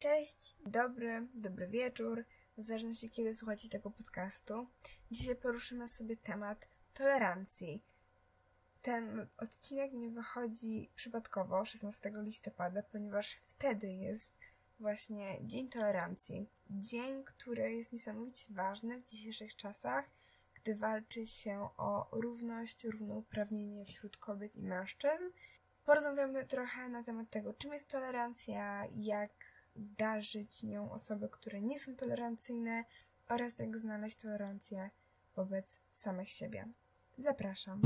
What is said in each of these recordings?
Cześć, dobry, dobry wieczór, w zależności kiedy słuchacie tego podcastu. Dzisiaj poruszymy sobie temat tolerancji. Ten odcinek nie wychodzi przypadkowo 16 listopada, ponieważ wtedy jest właśnie Dzień Tolerancji. Dzień, który jest niesamowicie ważny w dzisiejszych czasach, gdy walczy się o równość, równouprawnienie wśród kobiet i mężczyzn. Porozmawiamy trochę na temat tego, czym jest tolerancja, jak darzyć nią osoby, które nie są tolerancyjne oraz jak znaleźć tolerancję wobec samych siebie. Zapraszam.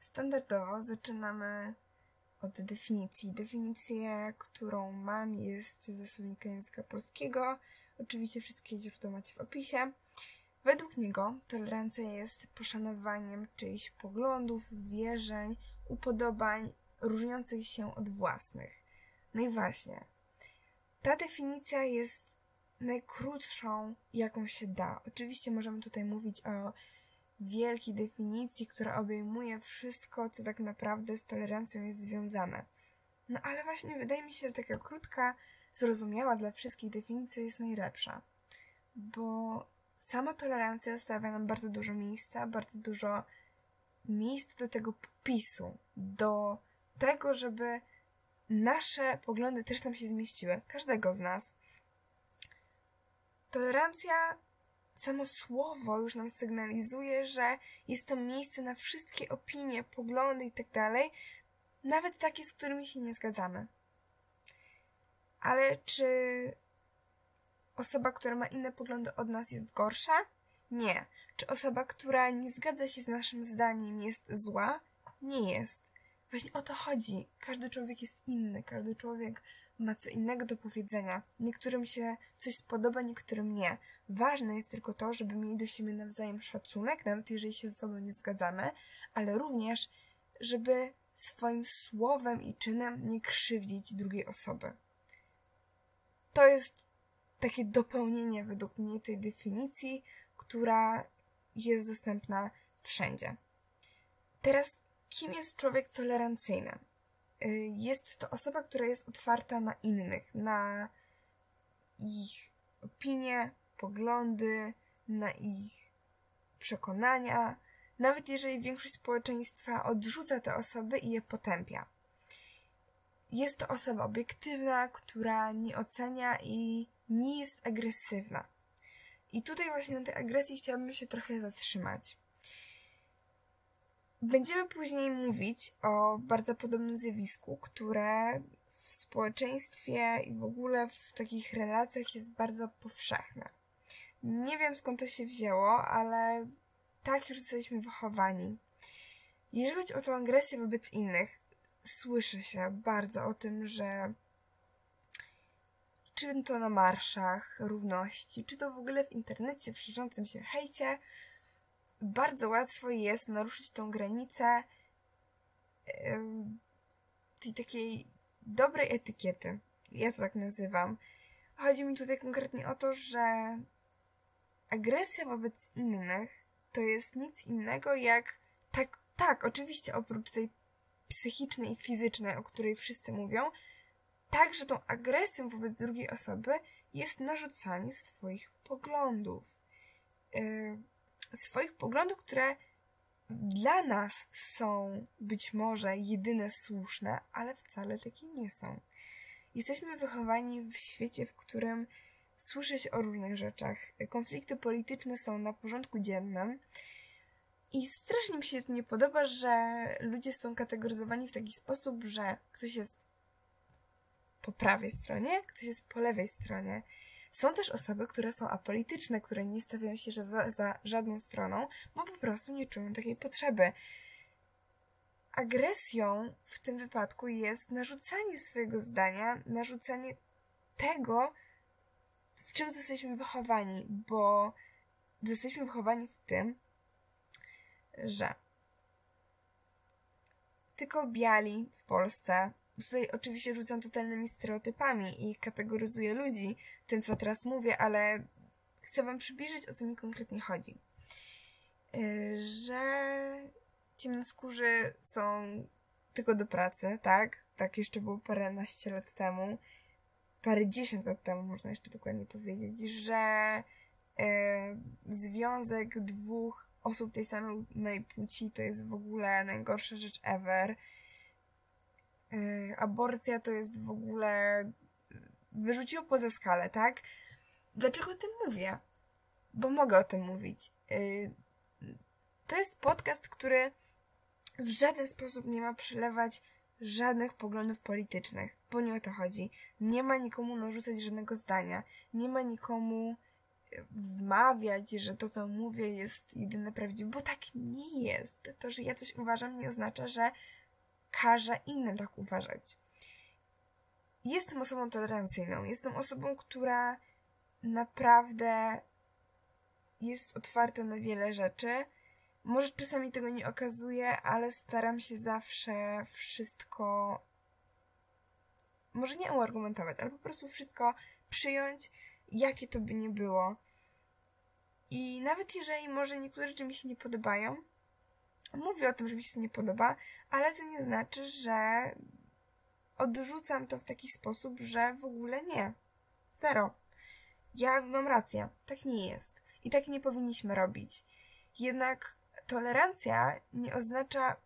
Standardowo zaczynamy od definicji. Definicję, którą mam, jest ze słownika języka polskiego. Oczywiście wszystkie źródła macie w opisie. Według niego tolerancja jest poszanowaniem czyichś poglądów, wierzeń, upodobań różniących się od własnych. No i właśnie, ta definicja jest najkrótszą, jaką się da. Oczywiście możemy tutaj mówić o wielkiej definicji, która obejmuje wszystko, co tak naprawdę z tolerancją jest związane. No ale właśnie wydaje mi się, że taka krótka, zrozumiała dla wszystkich definicja jest najlepsza. Bo sama tolerancja zostawia nam bardzo dużo miejsca, bardzo dużo miejsc do tego popisu, do tego, żeby nasze poglądy też tam się zmieściły, każdego z nas. Tolerancja, samo słowo już nam sygnalizuje, że jest to miejsce na wszystkie opinie, poglądy itd., tak nawet takie, z którymi się nie zgadzamy. Ale czy osoba, która ma inne poglądy od nas jest gorsza? Nie. Czy osoba, która nie zgadza się z naszym zdaniem jest zła? Nie jest. Właśnie o to chodzi. Każdy człowiek jest inny, każdy człowiek ma co innego do powiedzenia. Niektórym się coś spodoba, niektórym nie. Ważne jest tylko to, żeby mieli do siebie nawzajem szacunek, nawet jeżeli się ze sobą nie zgadzamy, ale również, żeby swoim słowem i czynem nie krzywdzić drugiej osoby. To jest takie dopełnienie według mnie tej definicji, która jest dostępna wszędzie. Teraz, kim jest człowiek tolerancyjny? Y, jest to osoba, która jest otwarta na innych, na ich opinie, poglądy, na ich przekonania, nawet jeżeli większość społeczeństwa odrzuca te osoby i je potępia. Jest to osoba obiektywna, która nie ocenia i nie jest agresywna. I tutaj właśnie na tej agresji chciałabym się trochę zatrzymać. Będziemy później mówić o bardzo podobnym zjawisku, które w społeczeństwie i w ogóle w takich relacjach jest bardzo powszechne. Nie wiem skąd to się wzięło, ale tak już jesteśmy wychowani. Jeżeli chodzi o tą agresję wobec innych, słyszy się bardzo o tym, że czy to na marszach równości, czy to w ogóle w internecie, w szerzącym się hejcie, bardzo łatwo jest naruszyć tą granicę tej takiej dobrej etykiety. Ja to tak nazywam. Chodzi mi tutaj konkretnie o to, że agresja wobec innych to jest nic innego jak tak, tak, oczywiście oprócz tej psychicznej i fizycznej, o której wszyscy mówią, także tą agresją wobec drugiej osoby jest narzucanie swoich poglądów. Yy, swoich poglądów, które dla nas są być może jedyne słuszne, ale wcale takie nie są. Jesteśmy wychowani w świecie, w którym słyszy się o różnych rzeczach. Konflikty polityczne są na porządku dziennym. I strasznie mi się to nie podoba, że ludzie są kategoryzowani w taki sposób, że ktoś jest po prawej stronie, ktoś jest po lewej stronie. Są też osoby, które są apolityczne, które nie stawiają się za, za żadną stroną, bo po prostu nie czują takiej potrzeby. Agresją w tym wypadku jest narzucanie swojego zdania, narzucanie tego, w czym jesteśmy wychowani, bo jesteśmy wychowani w tym, że tylko biali w Polsce tutaj oczywiście rzucam totalnymi stereotypami i kategoryzuję ludzi tym, co teraz mówię, ale chcę Wam przybliżyć, o co mi konkretnie chodzi. y, że ciemnoskórzy są tylko do pracy, tak? Tak jeszcze było paręnaście lat temu, parę dziesiąt lat temu, można jeszcze dokładnie powiedzieć, że y, związek dwóch osób tej samej płci to jest w ogóle najgorsza rzecz ever. Y, aborcja to jest w ogóle wyrzuciło poza skalę, tak? Dlaczego o tym mówię? Bo mogę o tym mówić. Y, to jest podcast, który w żaden sposób nie ma przelewać żadnych poglądów politycznych, bo nie o to chodzi. Nie ma nikomu narzucać żadnego zdania. Nie ma nikomu wmawiać, że to, co mówię, jest jedyne prawdziwe, bo tak nie jest. To, że ja coś uważam, nie oznacza, że każe innym tak uważać. Jestem osobą tolerancyjną. Jestem osobą, która naprawdę jest otwarta na wiele rzeczy. Może czasami tego nie okazuje, ale staram się zawsze wszystko. Może nie uargumentować, ale po prostu wszystko przyjąć, jakie to by nie było. I nawet jeżeli może niektóre rzeczy mi się nie podobają, mówię o tym, że mi się to nie podoba, ale to nie znaczy, że odrzucam to w taki sposób, że w ogóle nie. Zero. Ja mam rację. Tak nie jest. I tak nie powinniśmy robić. Jednak tolerancja nie oznacza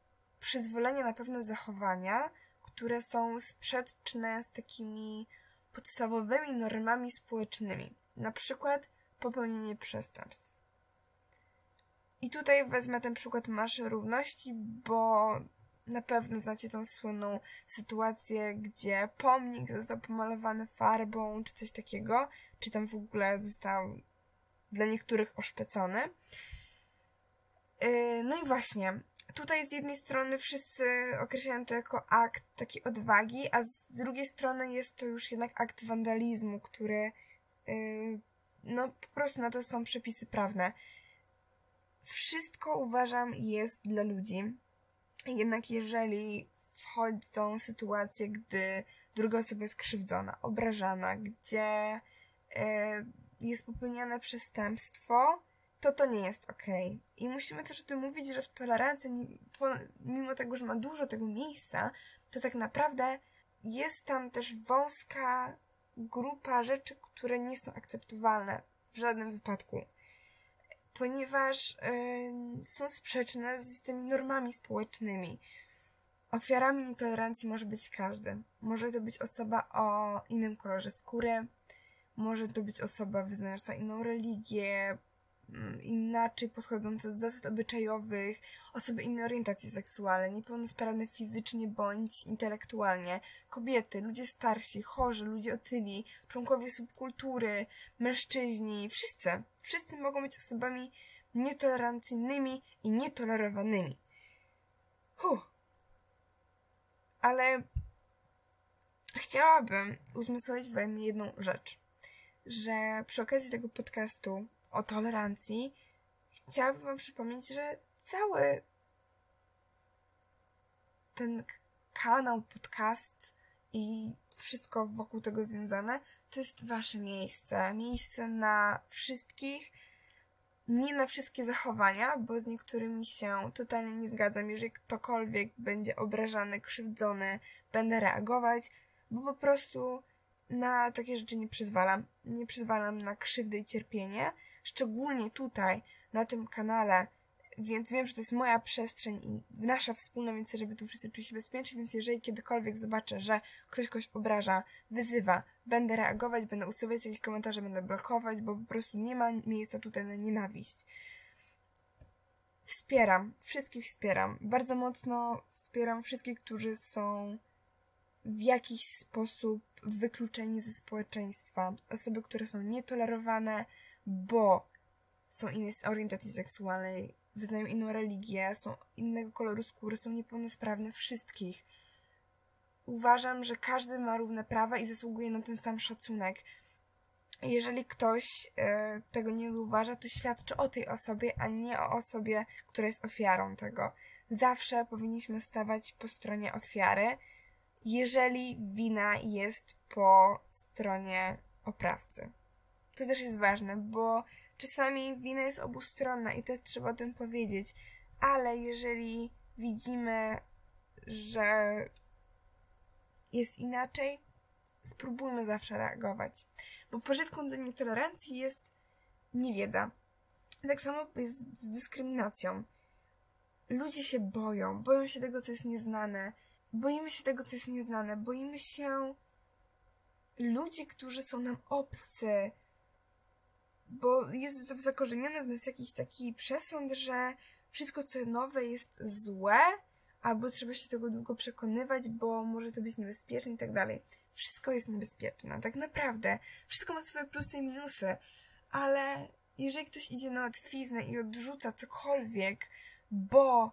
przyzwolenia na pewne zachowania, które są sprzeczne z takimi podstawowymi normami społecznymi. Na przykład popełnienie przestępstw. I tutaj wezmę ten przykład Maszy Równości, bo na pewno znacie tą słynną sytuację, gdzie pomnik został pomalowany farbą, czy coś takiego, czy tam w ogóle został dla niektórych oszpecony. Yy, no i właśnie, tutaj z jednej strony wszyscy określają to jako akt takiej odwagi, a z drugiej strony jest to już jednak akt wandalizmu, który yy, no po prostu na to są przepisy prawne. Wszystko uważam jest dla ludzi. Jednak jeżeli wchodzą sytuacje, gdy druga osoba jest krzywdzona, obrażana, gdzie e, jest popełniane przestępstwo, to to nie jest. Okay. I musimy też o tym mówić, że w tolerancji, mimo tego, że ma dużo tego miejsca, to tak naprawdę jest tam też wąska grupa rzeczy, które nie są akceptowalne w żadnym wypadku, ponieważ yy, są sprzeczne z tymi normami społecznymi. Ofiarami nietolerancji może być każdy. Może to być osoba o innym kolorze skóry, może to być osoba wyznająca inną religię, inaczej podchodzące do zasad obyczajowych, osoby innej orientacji seksualnej, niepełnosprawne fizycznie bądź intelektualnie, kobiety, ludzie starsi, chorzy, ludzie otyli, członkowie subkultury, mężczyźni, wszyscy, wszyscy mogą być osobami nietolerancyjnymi i nietolerowanymi. Huh. Ale chciałabym uzmysłowić wam jedną rzecz, że przy okazji tego podcastu o tolerancji, chciałabym Wam przypomnieć, że cały ten kanał, podcast i wszystko wokół tego związane, to jest Wasze miejsce. Miejsce na wszystkich, nie na wszystkie zachowania, bo z niektórymi się totalnie nie zgadzam. Jeżeli ktokolwiek będzie obrażany, krzywdzony, będę reagować, bo po prostu na takie rzeczy nie przyzwalam. Nie przyzwalam na krzywdę i cierpienie szczególnie tutaj, na tym kanale, więc wiem, że to jest moja przestrzeń i nasza wspólna, więc żeby tu wszyscy czuli się bezpiecznie, więc jeżeli kiedykolwiek zobaczę, że ktoś kogoś obraża, wyzywa, będę reagować, będę usuwać jakieś komentarze, będę blokować, bo po prostu nie ma miejsca tutaj na nienawiść. Wspieram, wszystkich wspieram. Bardzo mocno wspieram wszystkich, którzy są w jakiś sposób wykluczeni ze społeczeństwa. Osoby, które są nietolerowane, bo są innej orientacji seksualnej, wyznają inną religię, są innego koloru skóry, są niepełnosprawne, wszystkich. Uważam, że każdy ma równe prawa i zasługuje na ten sam szacunek. Jeżeli ktoś e, tego nie zauważa, to świadczy o tej osobie, a nie o osobie, która jest ofiarą tego. Zawsze powinniśmy stawać po stronie ofiary, jeżeli wina jest po stronie oprawcy to też jest ważne, bo Czasami wina jest obustronna i też trzeba o tym powiedzieć, ale jeżeli widzimy, że jest inaczej, spróbujmy zawsze reagować. Bo pożywką do nietolerancji jest niewiedza. Tak samo jest z dyskryminacją. Ludzie się boją, boją się tego, co jest nieznane. Boimy się tego, co jest nieznane. Boimy się ludzi, którzy są nam obcy. Bo jest zakorzeniony w nas jakiś taki przesąd, że wszystko, co nowe, jest złe, albo trzeba się tego długo przekonywać, bo może to być niebezpieczne i tak dalej. Wszystko jest niebezpieczne, tak naprawdę. Wszystko ma swoje plusy i minusy, ale jeżeli ktoś idzie na łatwiznę i odrzuca cokolwiek, bo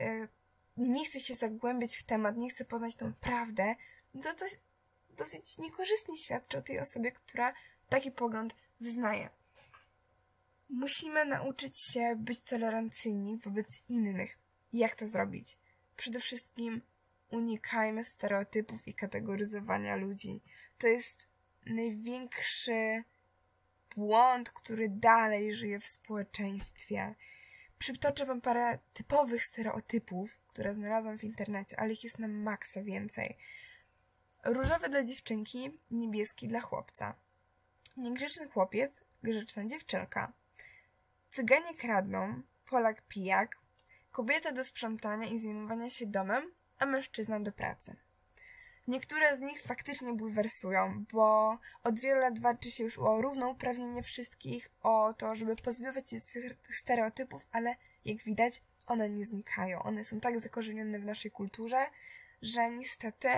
y, nie chce się zagłębić w temat, nie chce poznać tą prawdę, to to dosyć niekorzystnie świadczy o tej osobie, która taki pogląd wyznaje. Musimy nauczyć się być tolerancyjni wobec innych. Jak to zrobić? Przede wszystkim unikajmy stereotypów i kategoryzowania ludzi. To jest największy błąd, który dalej żyje w społeczeństwie. Przytoczę wam parę typowych stereotypów, które znalazłam w internecie, ale ich jest na maksa więcej. Różowy dla dziewczynki, niebieski dla chłopca. Niegrzeczny chłopiec, grzeczna dziewczynka. Cyganie kradną, Polak pijak, kobieta do sprzątania i zajmowania się domem, a mężczyzna do pracy. Niektóre z nich faktycznie bulwersują, bo od wielu lat walczy się już o równouprawnienie wszystkich, o to, żeby pozbywać się tych stereotypów, ale jak widać, one nie znikają. One są tak zakorzenione w naszej kulturze, że niestety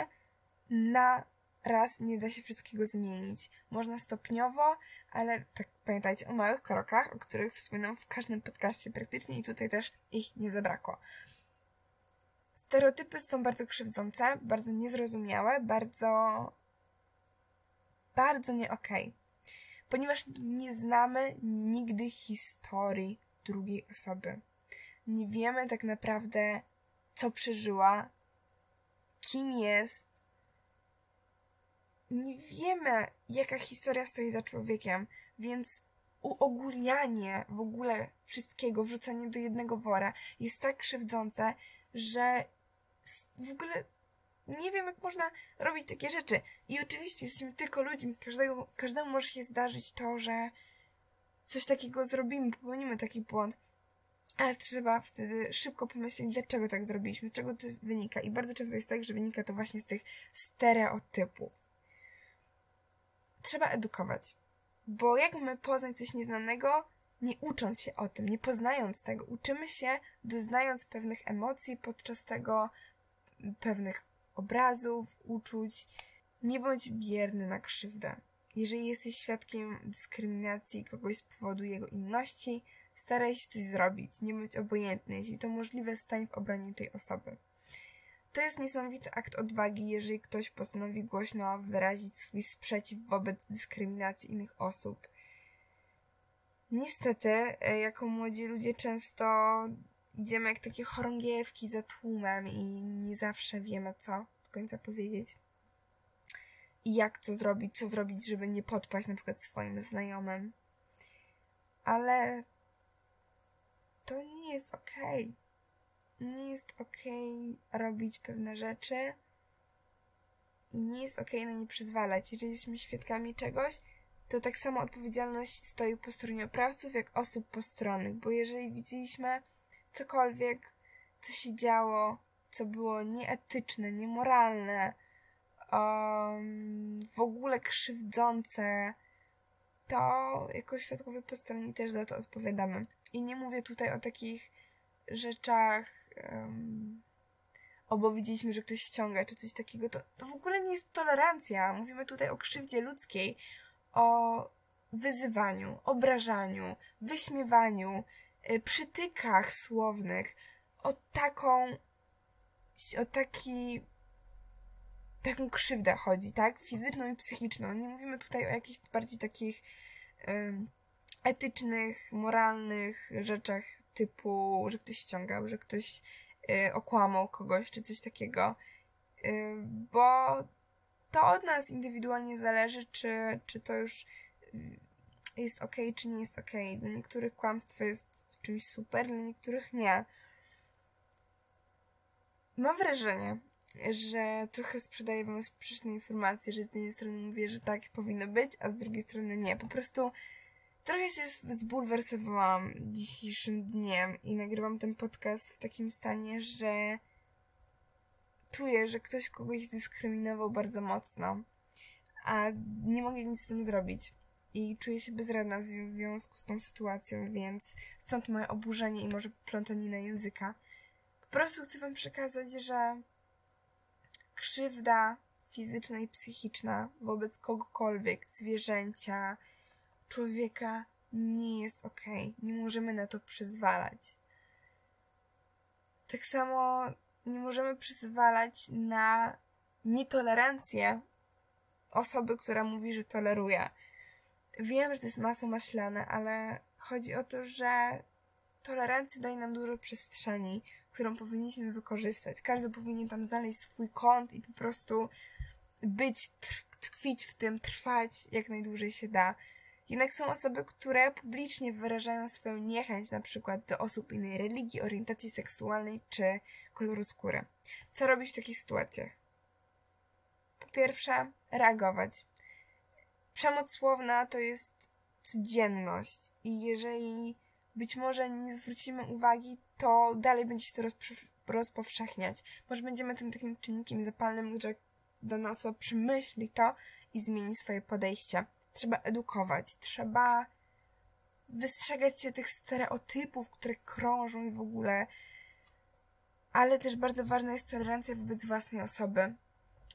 na raz nie da się wszystkiego zmienić. Można stopniowo, ale tak pamiętajcie o małych krokach, o których wspominam w każdym podcaście praktycznie i tutaj też ich nie zabrakło. Stereotypy są bardzo krzywdzące, bardzo niezrozumiałe, bardzo bardzo nie okej. Okay. Ponieważ nie znamy nigdy historii drugiej osoby. Nie wiemy tak naprawdę, co przeżyła, kim jest, nie wiemy, jaka historia stoi za człowiekiem, więc uogólnianie w ogóle wszystkiego, wrzucanie do jednego wora jest tak krzywdzące, że w ogóle nie wiem, jak można robić takie rzeczy. I oczywiście jesteśmy tylko ludźmi, każdego, każdemu może się zdarzyć to, że coś takiego zrobimy, popełnimy taki błąd. Ale trzeba wtedy szybko pomyśleć, dlaczego tak zrobiliśmy, z czego to wynika. I bardzo często jest tak, że wynika to właśnie z tych stereotypów trzeba edukować. Bo jak mamy poznać coś nieznanego, nie ucząc się o tym, nie poznając tego, uczymy się doznając pewnych emocji podczas tego, pewnych obrazów, uczuć. Nie bądź bierny na krzywdę. Jeżeli jesteś świadkiem dyskryminacji kogoś z powodu jego inności, staraj się coś zrobić, nie bądź obojętny. Jeśli to możliwe, stań w obronie tej osoby. To jest niesamowity akt odwagi, jeżeli ktoś postanowi głośno wyrazić swój sprzeciw wobec dyskryminacji innych osób. Niestety, e, jako młodzi ludzie często idziemy jak takie chorągiewki za tłumem i nie zawsze wiemy, co do końca powiedzieć. I jak to zrobić, co zrobić, żeby nie podpaść na przykład swoim znajomym. Ale to nie jest okej. Okay nie jest okay robić pewne rzeczy i nie jest okay na nie przyzwalać. Jeżeli jesteśmy świadkami czegoś, to tak samo odpowiedzialność stoi po stronie oprawców, jak osób postronnych, bo jeżeli widzieliśmy cokolwiek, co się działo, co było nieetyczne, niemoralne, um, w ogóle krzywdzące, to jako świadkowie postronni też za to odpowiadamy. I nie mówię tutaj o takich rzeczach um, widzieliśmy, że ktoś ściąga, czy coś takiego, to, to w ogóle nie jest tolerancja. Mówimy tutaj o krzywdzie ludzkiej, o wyzywaniu, obrażaniu, wyśmiewaniu, y, przytykach słownych, o taką, o taki, taką krzywdę chodzi, tak? Fizyczną i psychiczną. Nie mówimy tutaj o jakichś bardziej takich etycznych, moralnych rzeczach typu, że ktoś ściągał, że ktoś y, okłamał kogoś, czy coś takiego. Y, bo to od nas indywidualnie zależy, czy, czy to już y, jest ok, czy nie jest ok. Dla niektórych kłamstwo jest czymś super, dla niektórych nie. Mam wrażenie, że trochę sprzedaję wam sprzeczne informacje, że z jednej strony mówię, że tak powinno być, a z drugiej strony nie. Po prostu trochę się zbulwersowałam dzisiejszym dniem i nagrywam ten podcast w takim stanie, że czuję, że ktoś kogoś dyskryminował bardzo mocno, a nie mogę nic z tym zrobić. I czuję się bezradna w związku z tą sytuacją, więc stąd moje oburzenie i może plątanina języka. Po prostu chcę Wam przekazać, że krzywda fizyczna i psychiczna wobec kogokolwiek, zwierzęcia, człowieka nie jest ok. Nie możemy na to przyzwalać. Tak samo nie możemy przyzwalać na nietolerancję osoby, która mówi, że toleruje. Wiem, że to jest masło maślane, ale chodzi o to, że tolerancja daje nam dużo przestrzeni, którą powinniśmy wykorzystać. Każdy powinien tam znaleźć swój kąt i po prostu być, tkwić w tym, trwać jak najdłużej się da. Jednak są osoby, które publicznie wyrażają swoją niechęć na przykład do osób innej religii, orientacji seksualnej czy koloru skóry. Co robić w takich sytuacjach? Po pierwsze, reagować. Przemoc słowna to jest codzienność i jeżeli być może nie zwrócimy uwagi, to dalej będzie się to rozpowszechniać. Może będziemy tym takim czynnikiem zapalnym, że dana osoba przemyśli to i zmieni swoje podejście. Trzeba edukować, trzeba wystrzegać się tych stereotypów, które krążą i w ogóle. Ale też bardzo ważna jest tolerancja wobec własnej osoby.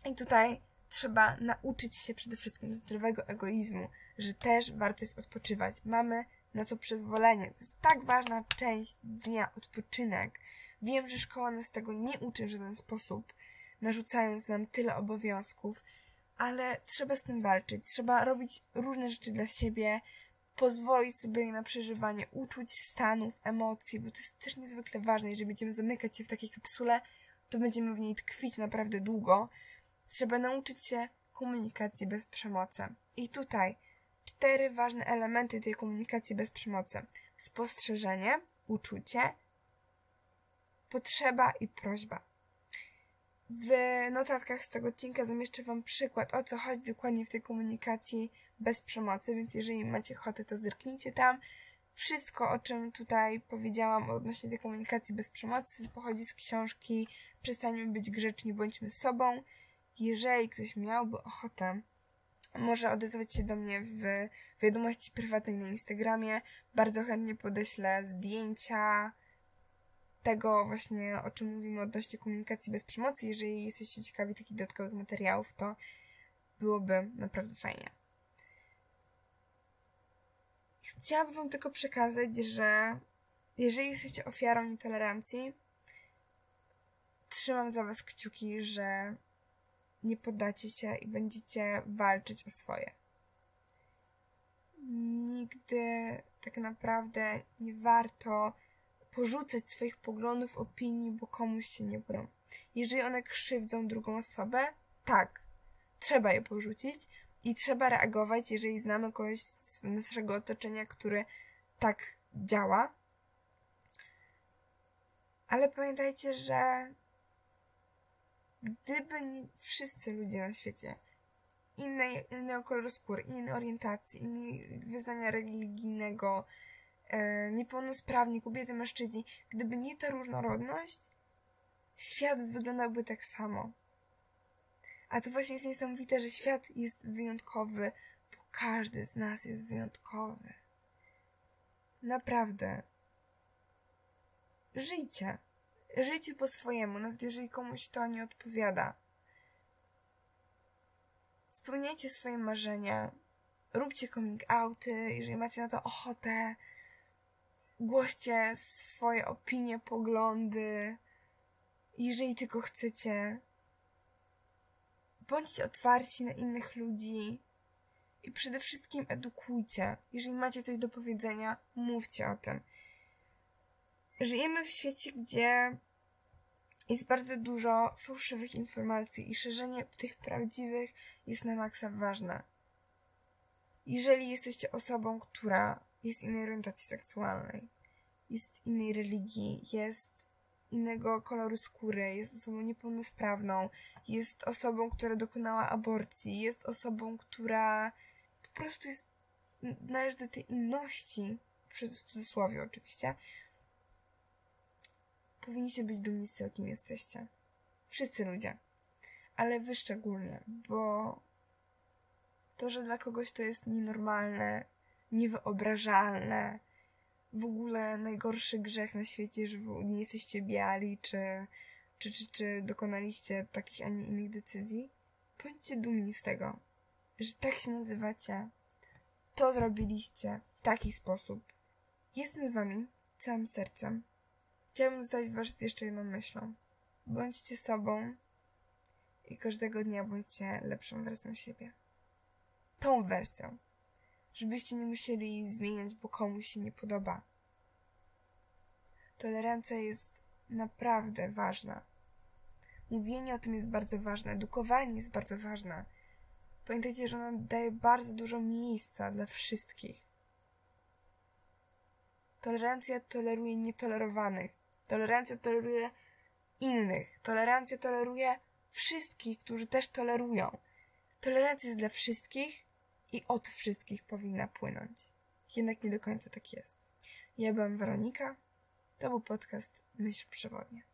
I tutaj trzeba nauczyć się przede wszystkim zdrowego egoizmu, że też warto jest odpoczywać. Mamy na to przyzwolenie. To jest tak ważna część dnia, odpoczynek. Wiem, że szkoła nas tego nie uczy w żaden sposób, narzucając nam tyle obowiązków, ale trzeba z tym walczyć. Trzeba robić różne rzeczy dla siebie, pozwolić sobie na przeżywanie uczuć, stanów, emocji, bo to jest też niezwykle ważne. Jeżeli będziemy zamykać się w takiej kapsule, to będziemy w niej tkwić naprawdę długo. Trzeba nauczyć się komunikacji bez przemocy. I tutaj cztery ważne elementy tej komunikacji bez przemocy: spostrzeżenie, uczucie, potrzeba i prośba. W notatkach z tego odcinka zamieszczę Wam przykład, o co chodzi dokładnie w tej komunikacji bez przemocy, więc jeżeli macie ochotę, to zerknijcie tam. Wszystko, o czym tutaj powiedziałam odnośnie tej komunikacji bez przemocy, pochodzi z książki Przestańmy być grzeczni, bądźmy sobą. Jeżeli ktoś miałby ochotę może odezwać się do mnie w wiadomości prywatnej na Instagramie. Bardzo chętnie podeślę zdjęcia tego właśnie, o czym mówimy odnośnie komunikacji bez przemocy. Jeżeli jesteście ciekawi takich dodatkowych materiałów, to byłoby naprawdę fajnie. Chciałabym Wam tylko przekazać, że jeżeli jesteście ofiarą nietolerancji, trzymam za Was kciuki, że nie poddacie się i będziecie walczyć o swoje. Nigdy tak naprawdę nie warto porzucać swoich poglądów, opinii, bo komuś się nie podoba. Jeżeli one krzywdzą drugą osobę, tak, trzeba je porzucić i trzeba reagować, jeżeli znamy kogoś z naszego otoczenia, który tak działa. Ale pamiętajcie, że gdyby nie wszyscy ludzie na świecie innej, innego koloru skóry, innej orientacji, innej wyznania religijnego, niepełnosprawni, kobiety, mężczyźni, gdyby nie ta różnorodność, świat wyglądałby tak samo. A to właśnie jest niesamowite, że świat jest wyjątkowy, bo każdy z nas jest wyjątkowy. Naprawdę. Żyjcie. Żyjcie po swojemu, nawet jeżeli komuś to nie odpowiada. Spełniajcie swoje marzenia. Róbcie coming outy, jeżeli macie na to ochotę. Głoście swoje opinie, poglądy. Jeżeli tylko chcecie. Bądźcie otwarci na innych ludzi. I przede wszystkim edukujcie. Jeżeli macie coś do powiedzenia, mówcie o tym. Żyjemy w świecie, gdzie jest bardzo dużo fałszywych informacji i szerzenie tych prawdziwych jest na maksa ważne. Jeżeli jesteście osobą, która jest innej orientacji seksualnej, jest innej religii, jest innego koloru skóry, jest osobą niepełnosprawną, jest osobą, która dokonała aborcji, jest osobą, która po prostu jest, należy do tej inności, przez w cudzysłowie oczywiście, powinniście być dumni z tego, kim jesteście. Wszyscy ludzie. Ale wy szczególnie, bo to, że dla kogoś to jest nienormalne, niewyobrażalne, w ogóle najgorszy grzech na świecie, że nie jesteście biali, czy, czy, czy, czy dokonaliście takich, a nie innych decyzji. Bądźcie dumni z tego, że tak się nazywacie. To zrobiliście w taki sposób. Jestem z wami całym sercem. Chciałabym zostawić was z jeszcze jedną myślą. Bądźcie sobą i każdego dnia bądźcie lepszą wersją siebie. Tą wersją. Żebyście nie musieli zmieniać, bo komuś się nie podoba. Tolerancja jest naprawdę ważna. Mówienie o tym jest bardzo ważne, edukowanie jest bardzo ważne. Pamiętajcie, że ona daje bardzo dużo miejsca dla wszystkich. Tolerancja toleruje nietolerowanych. Tolerancja toleruje innych. Tolerancja toleruje wszystkich, którzy też tolerują. Tolerancja jest dla wszystkich i od wszystkich powinna płynąć. Jednak nie do końca tak jest. Ja byłam Weronika. To był podcast Myśl Przewodnia.